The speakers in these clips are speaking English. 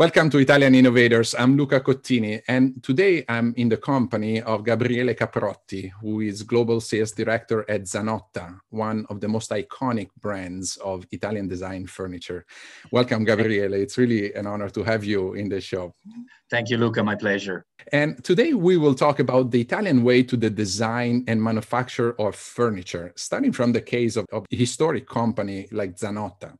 Welcome to Italian Innovators. I'm Luca Cottini, and today I'm in the company of Gabriele Caprotti, who is Global Sales Director at Zanotta, one of the most iconic brands of Italian design furniture. Welcome, Gabriele. It's really an honor to have you in the show. Thank you, Luca. My pleasure. And today we will talk about the Italian way to the design and manufacture of furniture, starting from the case of, of a historic company like Zanotta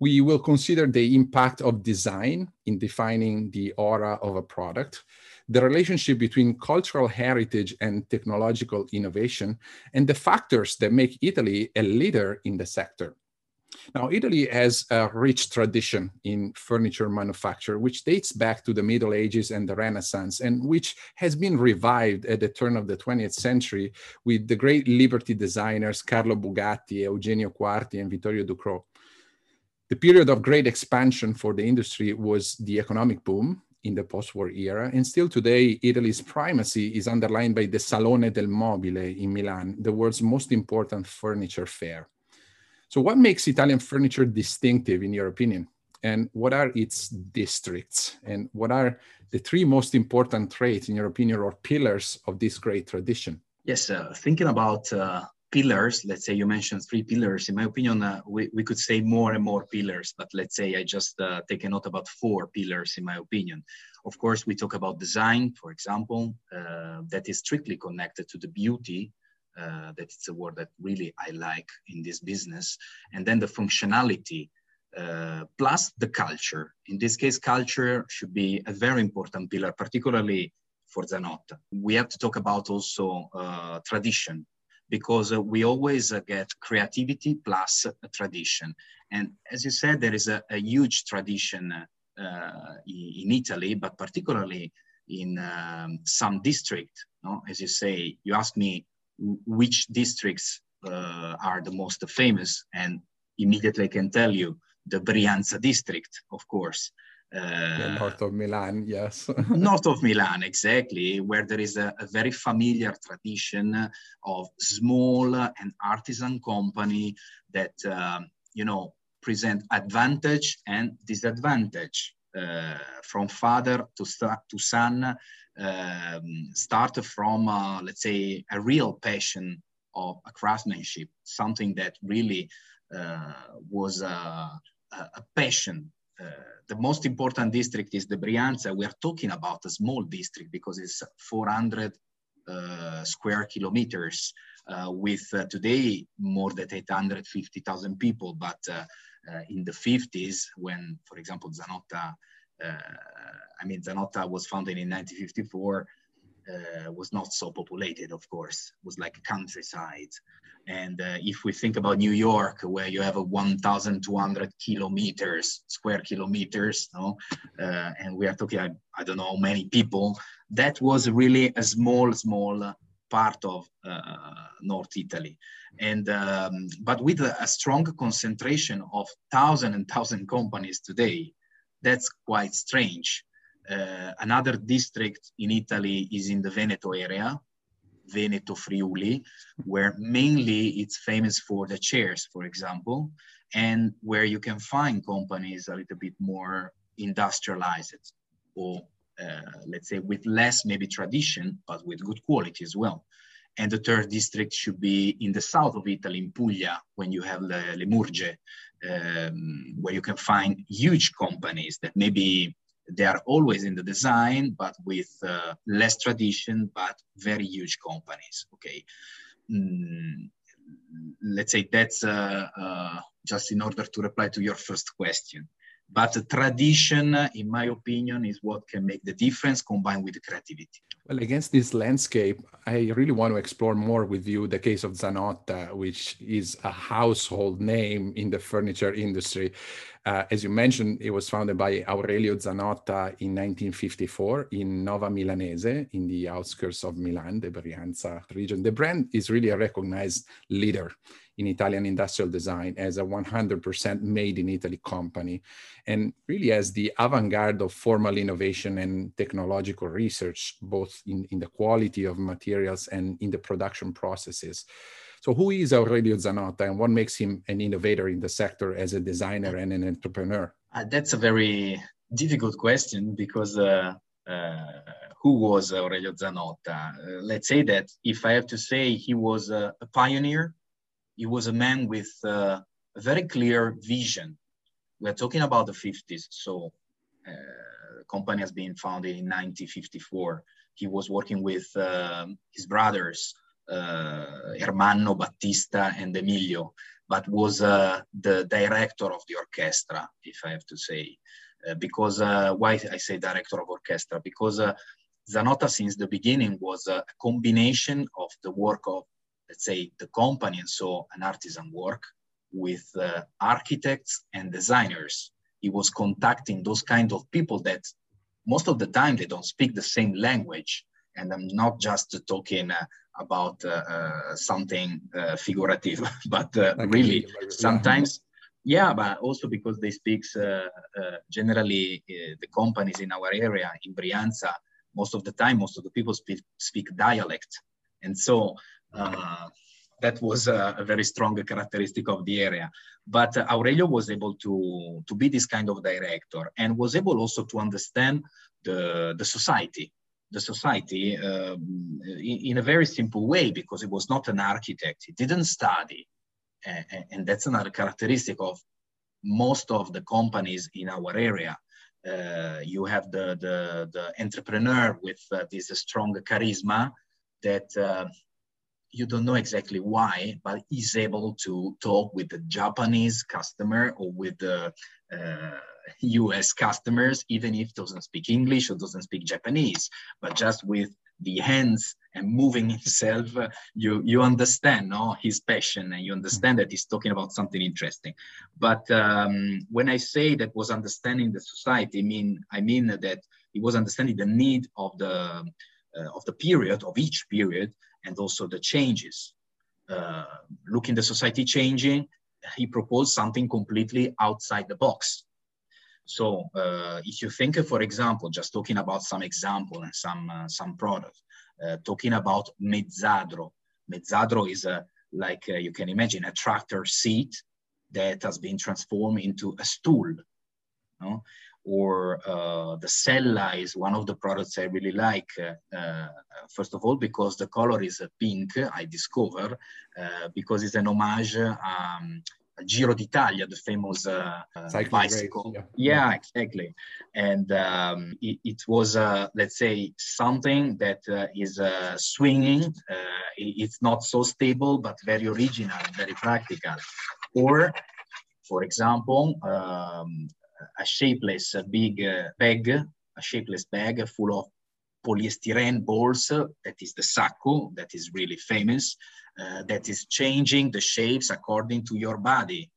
we will consider the impact of design in defining the aura of a product, the relationship between cultural heritage and technological innovation, and the factors that make Italy a leader in the sector. Now, Italy has a rich tradition in furniture manufacture, which dates back to the Middle Ages and the Renaissance, and which has been revived at the turn of the 20th century with the great Liberty designers Carlo Bugatti, Eugenio Quarti, and Vittorio Ducrot. The period of great expansion for the industry was the economic boom in the post-war era, and still today, Italy's primacy is underlined by the Salone del Mobile in Milan, the world's most important furniture fair. So what makes Italian furniture distinctive in your opinion? And what are its districts? And what are the three most important traits in your opinion or pillars of this great tradition? Yes, uh, thinking about uh, pillars let's say you mentioned three pillars in my opinion uh, we, we could say more and more pillars but let's say i just uh, take a note about four pillars in my opinion. Of course we talk about design for example uh, that is strictly connected to the beauty uh, it's a word that really i like in this business and then the functionality uh, plus the culture. In this case culture should be a very important pillar particularly for Zanotta. We have to talk about also uh, tradition because uh, we always uh, get creativity plus tradition. And as you said, there is a, a huge tradition uh, in Italy, but particularly in um, some district. No? As you say, you ask me which districts uh, are the most famous, and immediately I can tell you the Brianza district, of course. Uh, north of Milan, yes. north of Milan, exactly, where there is a, a, very familiar tradition of small and artisan company that, um, you know, present advantage and disadvantage uh, from father to, to son, um, start from, uh, let's say, a real passion of a craftsmanship, something that really uh, was a, a passion uh, the most important district is the Brianza. We are talking about a small district because it's 400 uh, square kilometers uh, with uh, today more than 850,000 people. But uh, uh, in the 50s, when, for example, Zanotta, I mean, Zanotta was founded in 1954, was not so populated, of course, it was like a countryside. And uh, if we think about New York, where you have a 1,200 kilometers, square kilometers, no? Uh, and we are talking, I, I, don't know many people, that was really a small, small part of uh, North Italy. And, um, but with a, a, strong concentration of thousand and thousand companies today, that's quite strange. Uh, another district in Italy is in the Veneto area, Veneto Friuli, where mainly it's famous for the chairs, for example, and where you can find companies a little bit more industrialized or uh, let's say with less maybe tradition, but with good quality as well. And the third district should be in the south of Italy, in Puglia, when you have the Le Murge, um, where you can find huge companies that maybe they are always in the design, but with uh, less tradition, but very huge companies. Okay. Mm, let's say that's uh, uh, just in order to reply to your first question. But tradition, in my opinion, is what can make the difference combined with the creativity. Well, against this landscape, I really want to explore more with you the case of Zanotta, which is a household name in the furniture industry. Uh, as you mentioned, it was founded by Aurelio Zanotta in 1954 in Nova Milanese, in the outskirts of Milan, the Brianza region. The brand is really a recognized leader in Italian industrial design as a 100% made in Italy company, and really as the avant-garde of formal innovation and technological research, both in, in the quality of materials and in the production processes. So who is Aurelio Zanotta and what makes him an innovator in the sector as a designer and an entrepreneur? Uh, that's a very difficult question because uh, uh, who was Aurelio Zanotta? Uh, let's say that if I have to say he was a, a pioneer, he was a man with uh, a very clear vision. We're talking about the 50s, so uh, the company has been founded in 1954. He was working with um, his brothers, uh, Ermanno, Battista, and Emilio, but was uh, the director of the orchestra, if I have to say. Uh, because why I say director of orchestra? Because Zanotta, since the beginning, was a combination of the work of, let's say, the company, and so an artisan work, with uh, architects and designers. He was contacting those kind of people that most of the time they don't speak the same language. And I'm not just talking uh, about uh, uh, something uh, figurative, but really sometimes, yeah, but also because they speak generally the companies in our area in Brianza, most of the time, most of the people speak, speak dialect. And so that was a, a, very strong characteristic of the area. But uh, Aurelio was able to, to be this kind of director and was able also to understand the, the society the society um, in, in, a very simple way because he was not an architect. He didn't study. And, and that's another characteristic of most of the companies in our area. Uh, you have the, the, the entrepreneur with uh, this strong charisma that uh, you don't know exactly why, but he's able to talk with the Japanese customer or with the US customers, even if doesn't speak English or doesn't speak Japanese, but just with the hands and moving himself, you you understand no his passion and you understand that he's talking about something interesting. But um, when I say that was understanding the society, I mean I mean that he was understanding the need of the uh, of the period of each period and also the changes. Uh, looking the society changing, he proposed something completely outside the box. So uh, if you think, for example, just talking about some example and some uh, some product, uh, talking about Mezzadro. Mezzadro is a like uh, you can imagine a tractor seat that has been transformed into a stool. Or uh, the Sella is one of the products I really like. Uh, first of all, because the color is pink, I discover, because it's an homage um, Giro d'Italia, the famous uh, bicycle. Race, yeah. yeah. exactly. And um, it, it, was, uh, let's say, something that uh, is swinging. it's not so stable, but very original, very practical. Or, for example, um, a shapeless big uh, bag, a shapeless bag full of polystyrene balls. That is the sacco, that is really famous, uh, that is changing the shapes according to your body.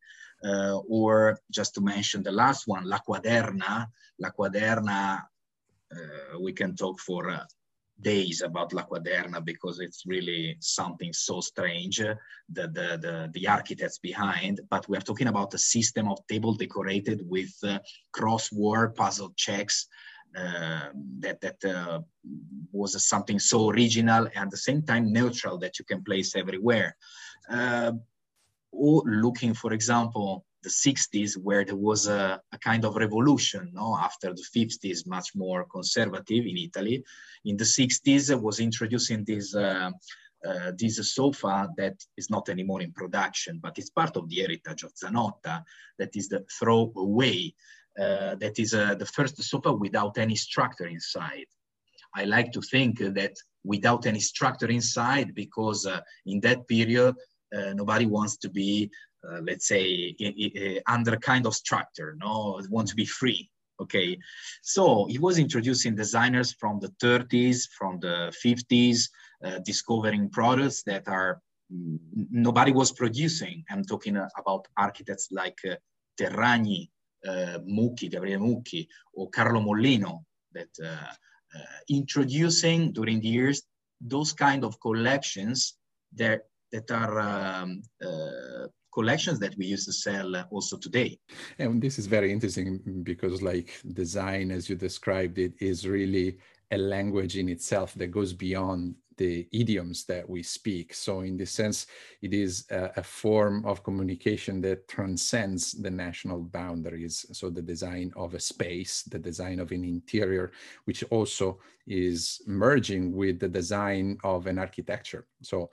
Uh, or just to mention the last one, La Quaderna. La Quaderna, uh, we can talk for uh, days about La Quaderna because it's really something so strange, the, the, the, the, architects behind, but we're talking about a system of table decorated with uh, crossword puzzle checks uh, that, that uh, was something so original and at the same time neutral that you can place everywhere. Uh, or looking, for example, the 60s where there was a, a, kind of revolution no? After the 50s much more conservative in italy. In the 60s was introducing this uh, uh, this sofa that is not anymore in production but it's part of the heritage of zanotta that is the throwaway uh, that is uh, the first sofa without any structure inside i like to think that without any structure inside because uh, in that period uh, nobody wants to be uh, let's say, under kind of structure, no, want to be free. Okay, so he was introducing designers from the 30s, from the 50s, uh, discovering products that are nobody was producing. I'm talking about architects like Terragni, Mucchi, Gabriele Mucchi, or Carlo Mollino that uh, uh, introducing during the years those kind of collections that that are um, collections that we used to sell also today. And this is very interesting because, like design, as you described it, is really a language in itself that goes beyond the idioms that we speak. So, in this sense, it is a, a, form of communication that transcends the national boundaries. So, the design of a space, the design of an interior, which also is merging with the design of an architecture. So,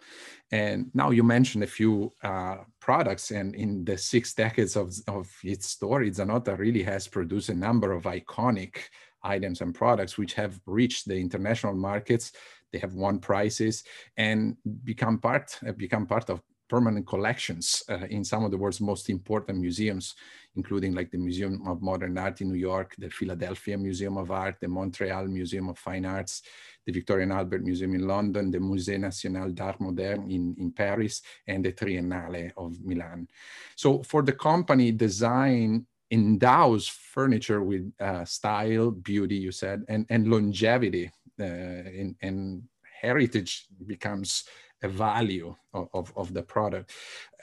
and now you mentioned a few uh, products, and in the six decades of, of its story, Zanotta really has produced a number of iconic items and products which have reached the international markets they have won prizes and become part uh, become part of permanent collections uh, in some of the world's most important museums, including like the Museum of Modern Art in New York, the Philadelphia Museum of Art, the Montreal Museum of Fine Arts, the Victoria and Albert Museum in London, the Musée National d'Art Moderne in, in Paris, and the Triennale of Milan. So for the company, design endows furniture with uh, style, beauty, you said, and, and longevity and, uh, and heritage becomes a value of, of, of, the product.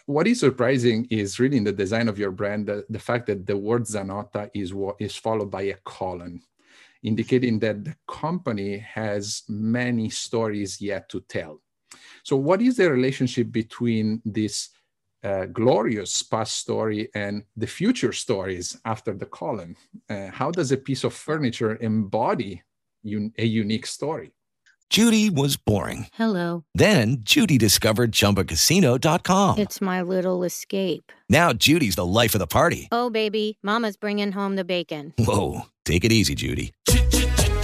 What is surprising is really in the design of your brand, the, the fact that the word Zanotta is, is followed by a colon, indicating that the company has many stories yet to tell. So what is the relationship between this uh, glorious past story and the future stories after the colon? Uh, how does a piece of furniture embody un- a unique story. Judy was boring. Hello. Then Judy discovered chumbacasino.com. It's my little escape. Now Judy's the life of the party. Oh, baby, Mama's bringing home the bacon. Whoa. Take it easy, Judy.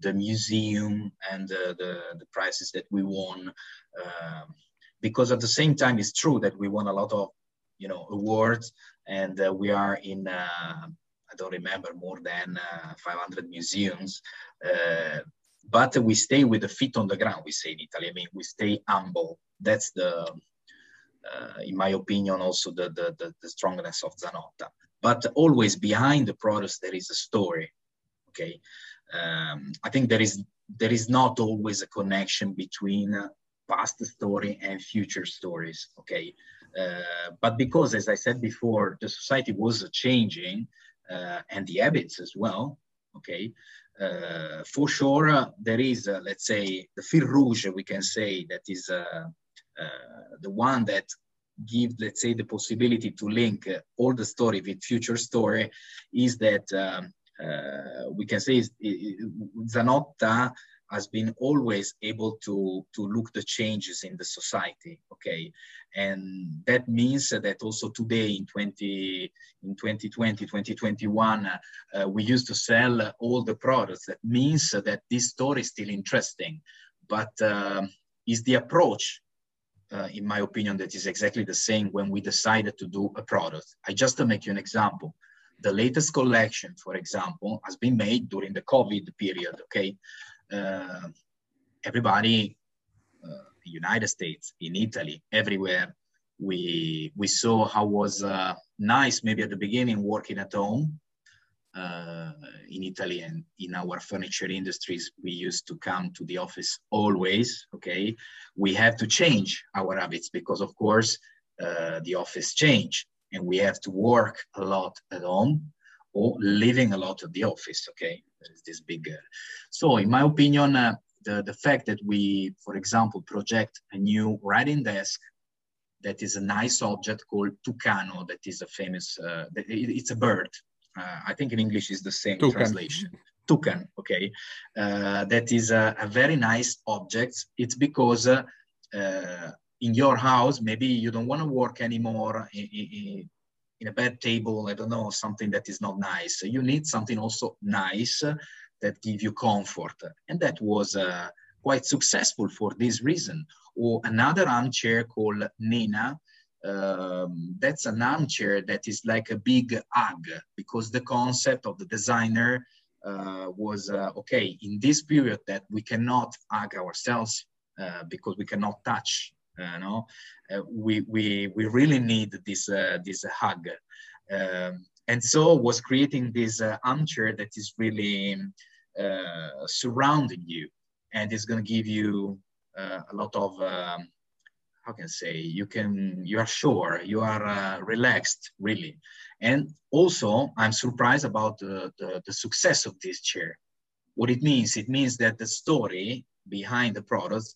the museum and the, the, the prizes that we won. Um, because at the same time, it's true that we won a lot of, you know, awards and uh, we are in, uh, I don't remember, more than uh, 500 museums. Uh, but we stay with the feet on the ground, we say in Italy. I mean, we stay humble that's the, uh, in my opinion, also the, the, the, the strongness of Zanotta. But always behind the products, there is a story. Okay. Um, I think there is there is not always a connection between uh, past story and future stories. Okay. Uh, but because, as I said before, the society was changing uh, and the habits as well. Okay. Uh, for sure, uh, there is, uh, let's say, the fil rouge, we can say, that is the one that give, let's say, the possibility to link all the story with future story is that um, we can say Zanotta has been always able to to look the changes in the society okay? And that means that also today in 20 in 2020 2021 uh, we used to sell all the products. That means that this story is still interesting. But um, is the approach uh, in my opinion, that is exactly the same when we decided to do a product. I just to make you an example, the latest collection, for example, has been made during the COVID period. Okay, uh, everybody, uh, United States, in Italy, everywhere, we we saw how was uh, nice maybe at the beginning working at home uh, in Italy and in our furniture industries, we used to come to the office always. Okay, we have to change our habits because, of course, uh, the office change, and we have to work a lot at home or living a lot at the office. Okay, there is this big. Uh, so, in my opinion, uh, the, the fact that we, for example, project a new writing desk that is a nice object called Tucano, that is a famous, uh, it's a bird. Uh, I think in English is the same Tucan. translation. Tucan, okay. Uh, that is a, a, very nice object. It's because uh, uh, in your house, maybe you don't want to work anymore in, a bed table, I don't know, something that is not nice. You need something also nice that give you comfort. And that was uh, quite successful for this reason. Or another armchair called Nina. um, that's an armchair that is like a big hug because the concept of the designer uh, was uh, okay in this period that we cannot hug ourselves uh, because we cannot touch you know uh, we, we we really need this uh, this hug. Um, and so was creating this uh, armchair that is really surrounding you and is going to give you a lot of um, how can I say you can you are sure you are uh, relaxed really. And also i'm surprised about the, the, the, success of this chair. What it means it means that the story behind the product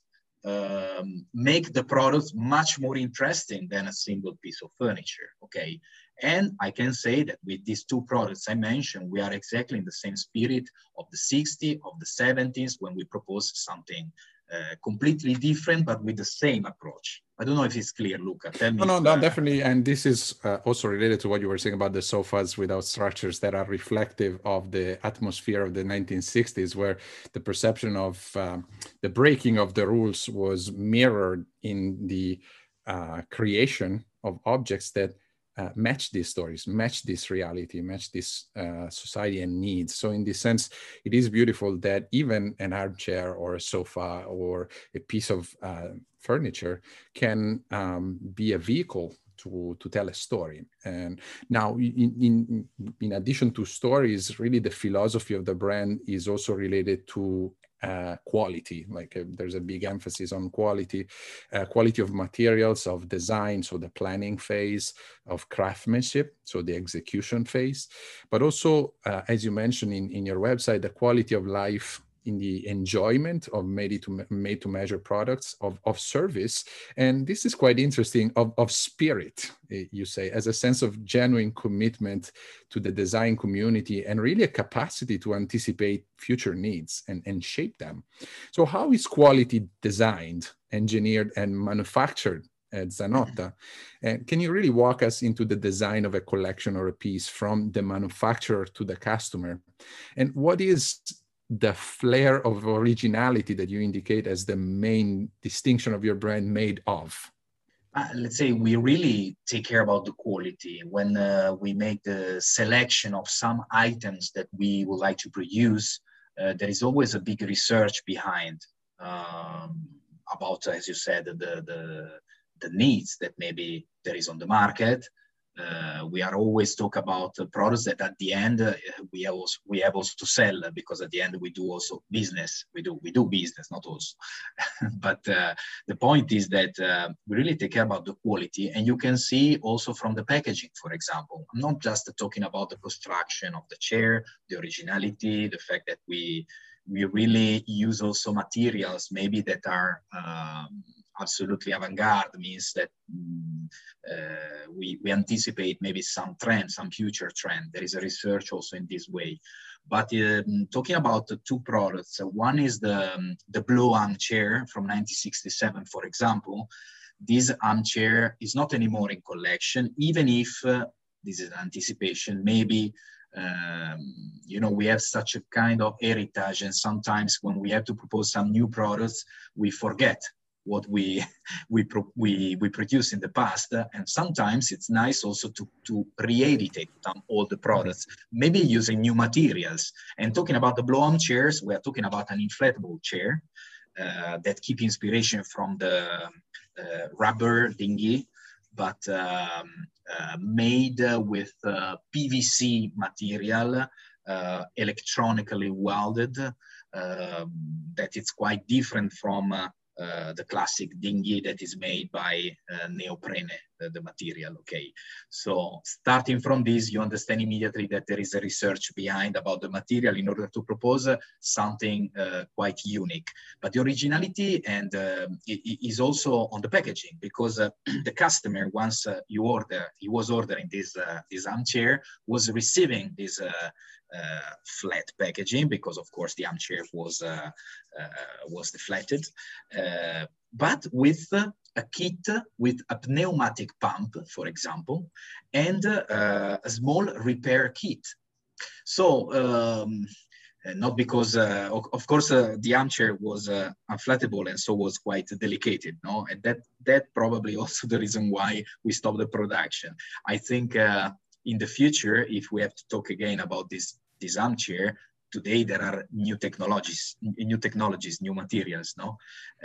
um, make the product much more interesting than a single piece of furniture okay? And i can say that with these two products i mentioned we are exactly in the same spirit of the 60s of the 70s when we proposed something uh, completely different, but with the same approach. I don't know if it's clear, Luca. Tell me. No, no, no, definitely. And this is uh, also related to what you were saying about the sofas without structures that are reflective of the atmosphere of the 1960s, where the perception of um, the breaking of the rules was mirrored in the uh, creation of objects that uh, match these stories, match this reality, match this uh, society and needs. So, in this sense, it is beautiful that even an armchair or a sofa or a piece of uh, furniture can um, be a vehicle to, to tell a story. And now, in, in, in addition to stories, really the philosophy of the brand is also related to uh, quality like uh, there's a big emphasis on quality uh, quality of materials of design so the planning phase of craftsmanship so the execution phase. But also uh, as you mentioned in, in your website the quality of life in the enjoyment of made to made to measure products of, of service and this is quite interesting of, of spirit eh, you say as a sense of genuine commitment to the design community and really a capacity to anticipate future needs and, and shape them so how is quality designed engineered and manufactured at Zanotta. And can you really walk us into the design of a collection or a piece from the manufacturer to the customer? And what is the flair of originality that you indicate as the main distinction of your brand made of? Uh, let's say we really take care about the quality when uh, we make the selection of some items that we would like to produce uh, there is always a big research behind um, about as you said the, the the needs that maybe there is on the market uh, we are always talk about products that at the end uh, we have also, we have also to sell because at the end we do also business. We do we do business not also. But uh, the point is that uh, we really take care about the quality. And you can see also from the packaging for example. I'm not just talking about the construction of the chair the originality the fact that we we really use also materials maybe that are um, absolutely avant-garde means that mm, uh, we, we anticipate maybe some trend, some future trend. There is a research also in this way. But um, talking about the two products, uh, one is the, um, the Blow armchair from 1967, for example. This armchair is not anymore in collection, even if uh, this is anticipation, maybe um, you know, we have such a kind of heritage, and sometimes when we have to propose some new products, we forget what we we we we produce in the past and sometimes it's nice also to to re-edit some old products maybe using new materials. And talking about the blow-on chairs we are talking about an inflatable chair uh, that keep inspiration from the uh, rubber dinghy but um, uh, made with uh, pvc material uh, electronically welded um, that it's quite different from uh, uh, the classic dinghy that is made by uh, neoprene the, material. Okay, so starting from this, you understand immediately that there is a research behind about the material in order to propose uh, something uh, quite unique. But the originality and uh, is also on the packaging because uh, the customer, once uh, you order, he was ordering this uh, this armchair, was receiving this flat packaging because, of course, the armchair was was deflated, but with a kit with a pneumatic pump, for example, and uh, a small repair kit. So, um, not because, uh, of, course, uh, the armchair was uh, unflattable and so was quite delicate, no? And that, that probably also the reason why we stopped the production. I think uh, in the future, if we have to talk again about this, this armchair, today there are new technologies, new technologies, new materials, no?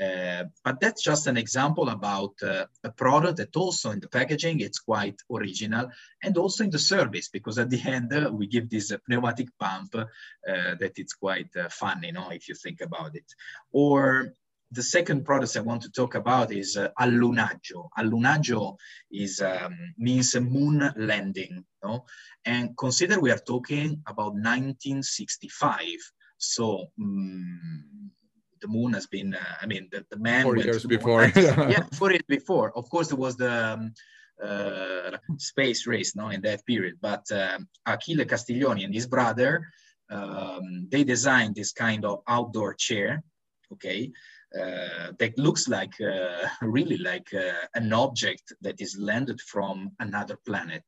Uh, but that's just an example about uh, a product that also in the packaging, it's quite original and also in the service, because at the end uh, we give this pneumatic pump uh, that it's quite uh, fun, you know, if you think about it. Or the second product I want to talk about is uh, allunaggio. Allunaggio is um, means a moon landing, no? And consider we are talking about 1965. So um, the moon has been, uh, I mean, the, the man four years before. yeah, four years before. Of course, there was the um, uh, space race, no, in that period. But um, Achille Castiglioni and his brother, um, they designed this kind of outdoor chair. Okay, uh, that looks like uh, really like uh, an object that is landed from another planet.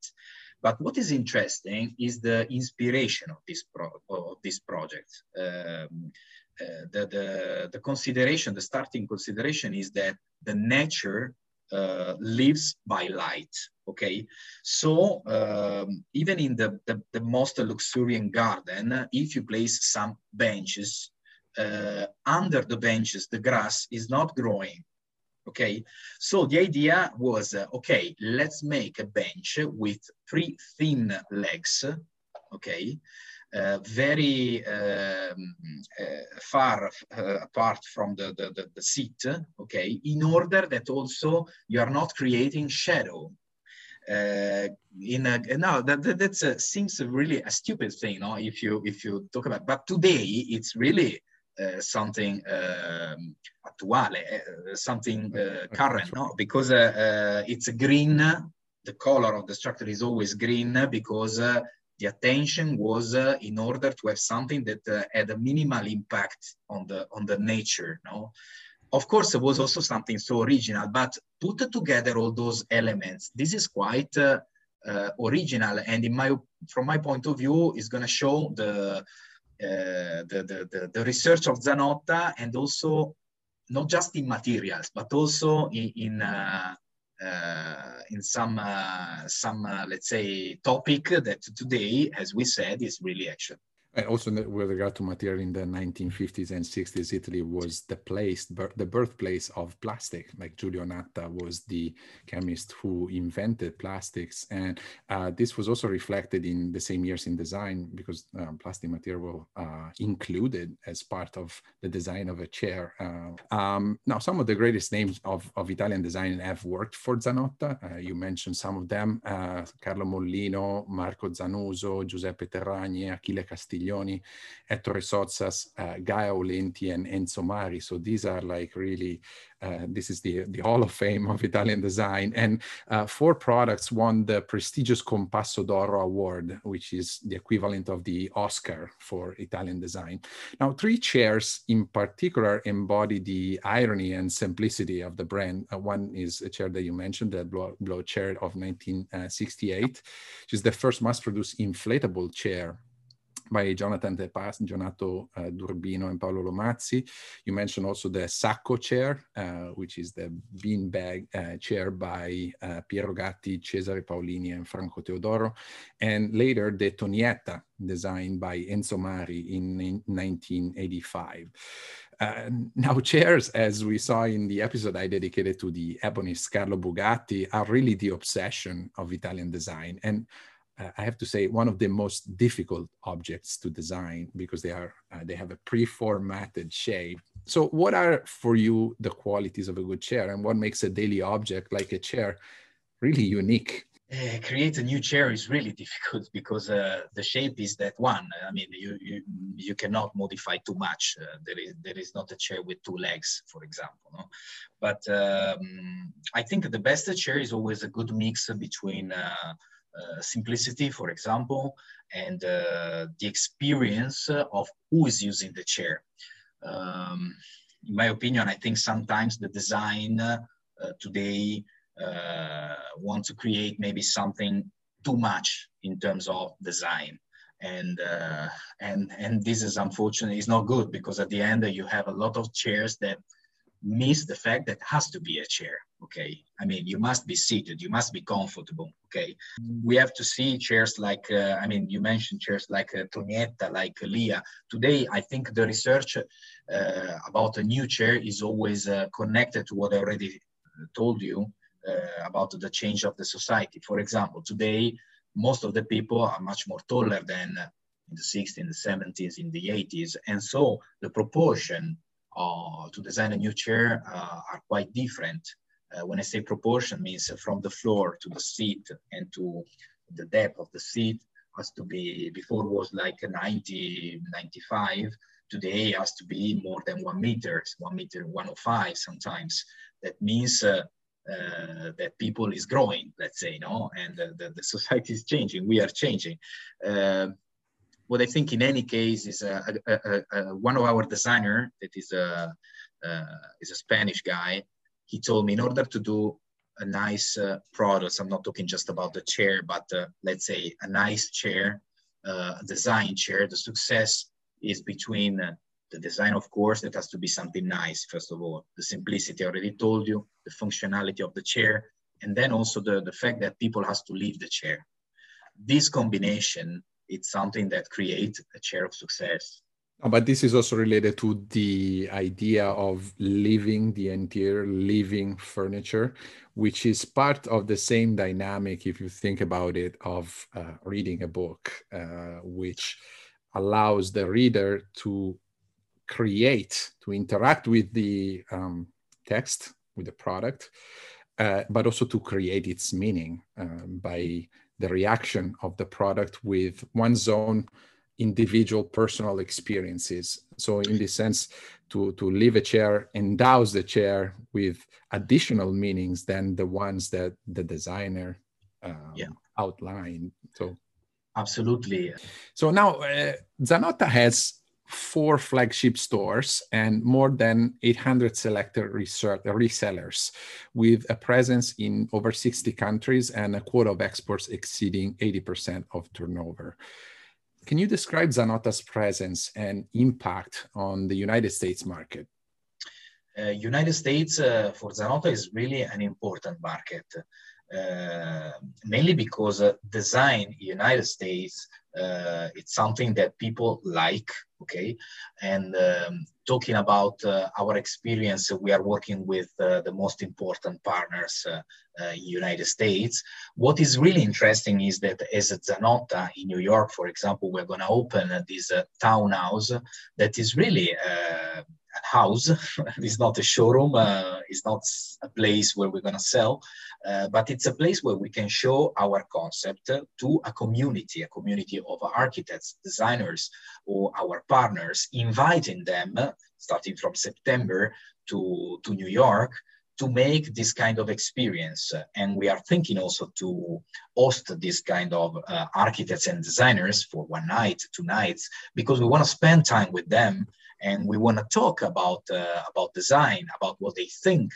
But what is interesting is the inspiration of this pro- of this project. Um, uh, the, the, the consideration, the starting consideration is that the nature uh, lives by light. Okay, so um, even in the, the, the most luxuriant garden, if you place some benches uh, under the benches, the grass is not growing. Okay, so the idea was, uh, okay, let's make a bench with three thin legs, okay, uh, very um, uh, far uh, apart from the, the, the, the, seat, okay, in order that also you are not creating shadow. Uh, in a, now that, that that's a, seems really a stupid thing, no? If you if you talk about, but today it's really something um, attuale, uh, something uh, current, no? Because it's green. The color of the structure is always green because the attention was uh, in order to have something that uh, had a minimal impact on the on the nature no of course it was also something so original but put together all those elements this is quite uh, original and in my from my point of view is going to show the uh, the, the, the, the, research of Zanotta and also not just in materials, but also in, in, uh, uh, in some, uh, some let's say, topic that today, as we said, is really action. And also with regard to material in the 1950s and 60s, Italy was the place, the birthplace of plastic. Like Giulio Natta was the chemist who invented plastics. And uh, this was also reflected in the same years in design because um, plastic material uh, included as part of the design of a chair. Uh, um, now, some of the greatest names of, of Italian design have worked for Zanotta. Uh, you mentioned some of them, uh, Carlo Mollino, Marco Zanuso, Giuseppe Terragni, Achille Castillo, Castiglioni, Ettore Sottsass, uh, Gae Aulenti, and Enzo Mari. So these are like really, uh, this is the, the Hall of Fame of Italian design. And uh, four products won the prestigious Compasso d'Oro Award, which is the equivalent of the Oscar for Italian design. Now, three chairs in particular embody the irony and simplicity of the brand. Uh, one is a chair that you mentioned, the Blow, blow chair of 1968, which is the first mass-produced inflatable chair by Jonathan Tepas, Donato uh, D'Urbino, and Paolo Lomazzi. You mentioned also the Sacco chair, uh, which is the beanbag uh, chair by Piero Gatti, Cesare Paolini, and Franco Teodoro. And later, the Tonietta, designed by Enzo Mari in, in 1985. Uh, now, chairs, as we saw in the episode I dedicated to the ebonist Carlo Bugatti, are really the obsession of Italian design. And I have to say one of the most difficult objects to design because they are uh, they have a pre-formatted shape. So what are for you the qualities of a good chair and what makes a daily object like a chair really unique uh, create a new chair is really difficult because uh, the shape is that one. I mean, you you, you cannot modify too much. Uh, there is there is not a chair with two legs, for example. No? But um, I think the best chair is always a good mix between uh, simplicity, for example, and uh, the experience of who is using the chair. Um, in my opinion, I think sometimes the design today uh, want to create maybe something too much in terms of design and uh, and and this is unfortunately it's not good because at the end you have a lot of chairs that miss the fact that has to be a chair okay i mean you must be seated you must be comfortable okay we have to see chairs like uh, i mean you mentioned chairs like uh, tonietta like uh, lia today i think the research uh, about a new chair is always uh, connected to what i already told you uh, about the change of the society. For example, today, most of the people are much more taller than in the 60s, in the 70s, in the 80s. And so the proportion uh, to design a new chair uh, are quite different. Uh, when I say proportion means from the floor to the seat and to the depth of the seat has to be, before was like 90, 95, today has to be more than one meter, one meter 105 sometimes. That means uh, uh, that people is growing, let's say, no, and uh, the, the society is changing. We are changing. Uh, what I think, in any case, is a, a, a, one of our designer that is a is a Spanish guy. He told me in order to do a nice uh, product, I'm not talking just about the chair, but uh, let's say a nice chair, uh, design chair. The success is between the design, of course, it has to be something nice, first of all. The simplicity, I already told you, the functionality of the chair, and then also the, the fact that people has to leave the chair. This combination, it's something that creates a chair of success. But this is also related to the idea of living the interior, living furniture, which is part of the same dynamic, if you think about it, of uh, reading a book, uh, which allows the reader to create, to interact with the um, text, with the product, uh, but also to create its meaning uh, by the reaction of the product with one's own individual personal experiences. So, in this sense, to, to leave a chair endows the chair with additional meanings than the ones that the designer um, yeah. outlined. So, absolutely. So now uh, Zanotta has four flagship stores and more than 800 selected resellers with a presence in over 60 countries and a quota of exports exceeding 80% of turnover. Can you describe Zanotta's presence and impact on the United States market? Uh, United States uh, for Zanotta is really an important market, uh, mainly because uh, design United States uh, it's something that people like okay? And um, talking about uh, our experience we are working with uh, the most important partners uh, uh, in united states. What is really interesting is that as a zanotta in new york for example we're going to open this uh, townhouse that is really a house. it's not a showroom. Uh, it's not a place where we're going to sell, uh, but it's a place where we can show our concept to a community, a community of architects, designers, or our partners, inviting them starting from September to, to New York to make this kind of experience. And we are thinking also to host this kind of uh, architects and designers for one night, two nights, because we want to spend time with them and we want to talk about uh, about design, about what they think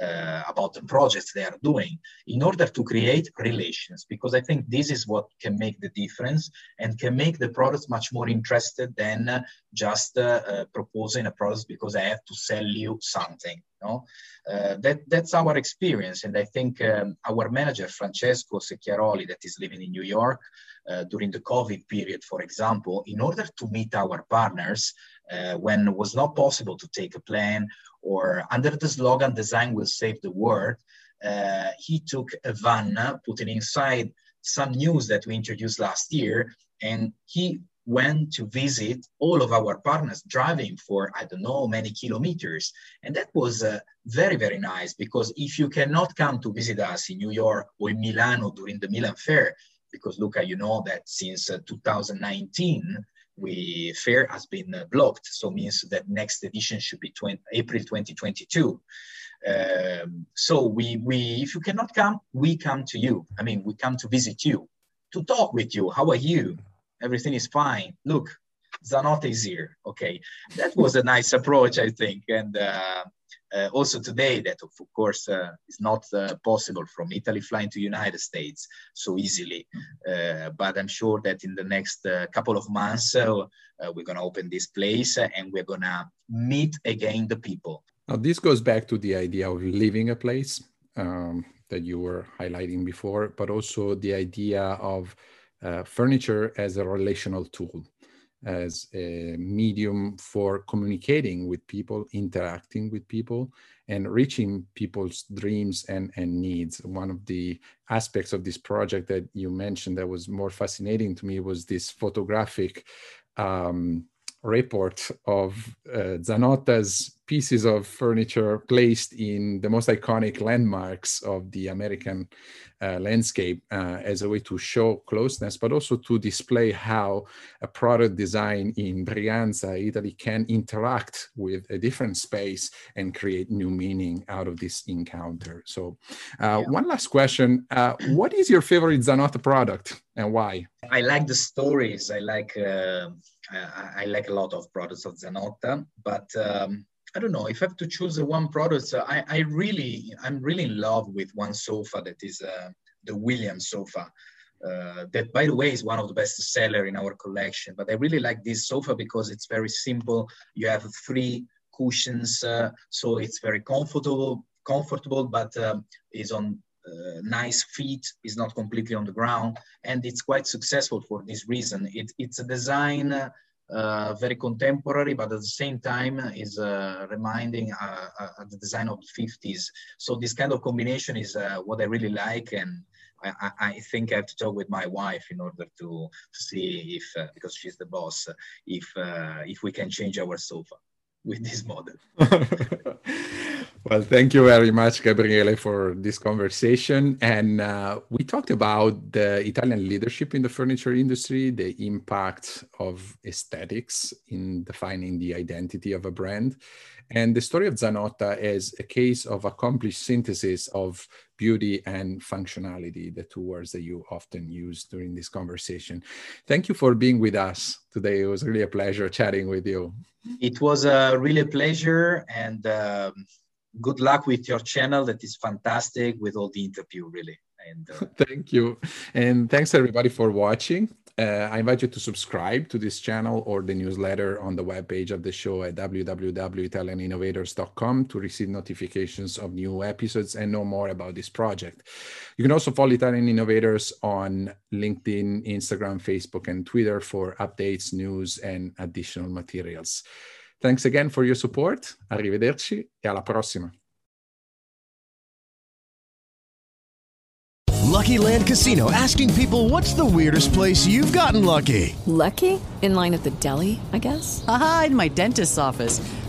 uh, about the projects they are doing in order to create relations because i think this is what can make the difference and can make the products much more interested than uh, just uh, uh, proposing a product because i have to sell you something no uh, that that's our experience and i think um, our manager francesco secchiaroli that is living in new york uh, during the covid period for example in order to meet our partners when it was not possible to take a plane or under the slogan design will save the world uh, he took a van put it inside some news that we introduced last year and he went to visit all of our partners driving for i don't know many kilometers. And that was uh, very very nice because if you cannot come to visit us in new york or in milano during the milan fair because luca you know that since uh, 2019 we fair has been uh, blocked. So means that next edition should be 20, april 2022 um, so we we if you cannot come we come to you. I mean we come to visit you to talk with you. How are you? Everything is fine. Look, Zanotta is here. Okay, that was a nice approach, I think, and uh, also today that of course uh, is not uh, possible from Italy flying to United States so easily. Uh, but I'm sure that in the next uh, couple of months we're gonna open this place and we're gonna meet again the people. Now this goes back to the idea of leaving a place um, that you were highlighting before, but also the idea of uh, furniture as a relational tool, as a medium for communicating with people, interacting with people, and reaching people's dreams and, and needs. One of the aspects of this project that you mentioned that was more fascinating to me was this photographic um, report of uh, Zanotta's pieces of furniture placed in the most iconic landmarks of the American uh, landscape uh, as a way to show closeness, but also to display how a product design in Brianza, Italy, can interact with a different space and create new meaning out of this encounter. So, uh, yeah. one last question uh, What is your favorite Zanotta product and why? I like the stories. I like. Uh, I, I, like a lot of products of Zanotta, but um, I don't know if I have to choose one product. I, I really, I'm really in love with one sofa that is uh, the Williams sofa. Uh, that, by the way, is one of the best seller in our collection. But I really like this sofa because it's very simple. You have three cushions, uh, so it's very comfortable. Comfortable, but um, is on uh, nice feet, is not completely on the ground, and it's quite successful for this reason. It, it's a design uh, very contemporary, but at the same time is uh, reminding uh, uh the design of the 50s. So this kind of combination is uh, what I really like, and I, I, think I have to talk with my wife in order to, to see if, uh, because she's the boss, if if we can change our sofa with this model. well, thank you very much, Gabriele, for this conversation. And uh, we talked about the Italian leadership in the furniture industry, the impact of aesthetics in defining the identity of a brand. And the story of Zanotta is a case of accomplished synthesis of beauty and functionality, the two words that you often use during this conversation. Thank you for being with us today. It was really a pleasure chatting with you. It was a really pleasure and um, good luck with your channel. That is fantastic with all the interview, really. And uh... thank you. And thanks everybody for watching. Uh, I invite you to subscribe to this channel or the newsletter on the webpage of the show at www.italianinnovators.com to receive notifications of new episodes and know more about this project. You can also follow Italian Innovators on LinkedIn, Instagram, Facebook, and Twitter for updates, news, and additional materials. Thanks again for your support. Arrivederci e alla prossima. Lucky Land Casino asking people what's the weirdest place you've gotten lucky? Lucky? In line at the deli, I guess? Aha, in my dentist's office.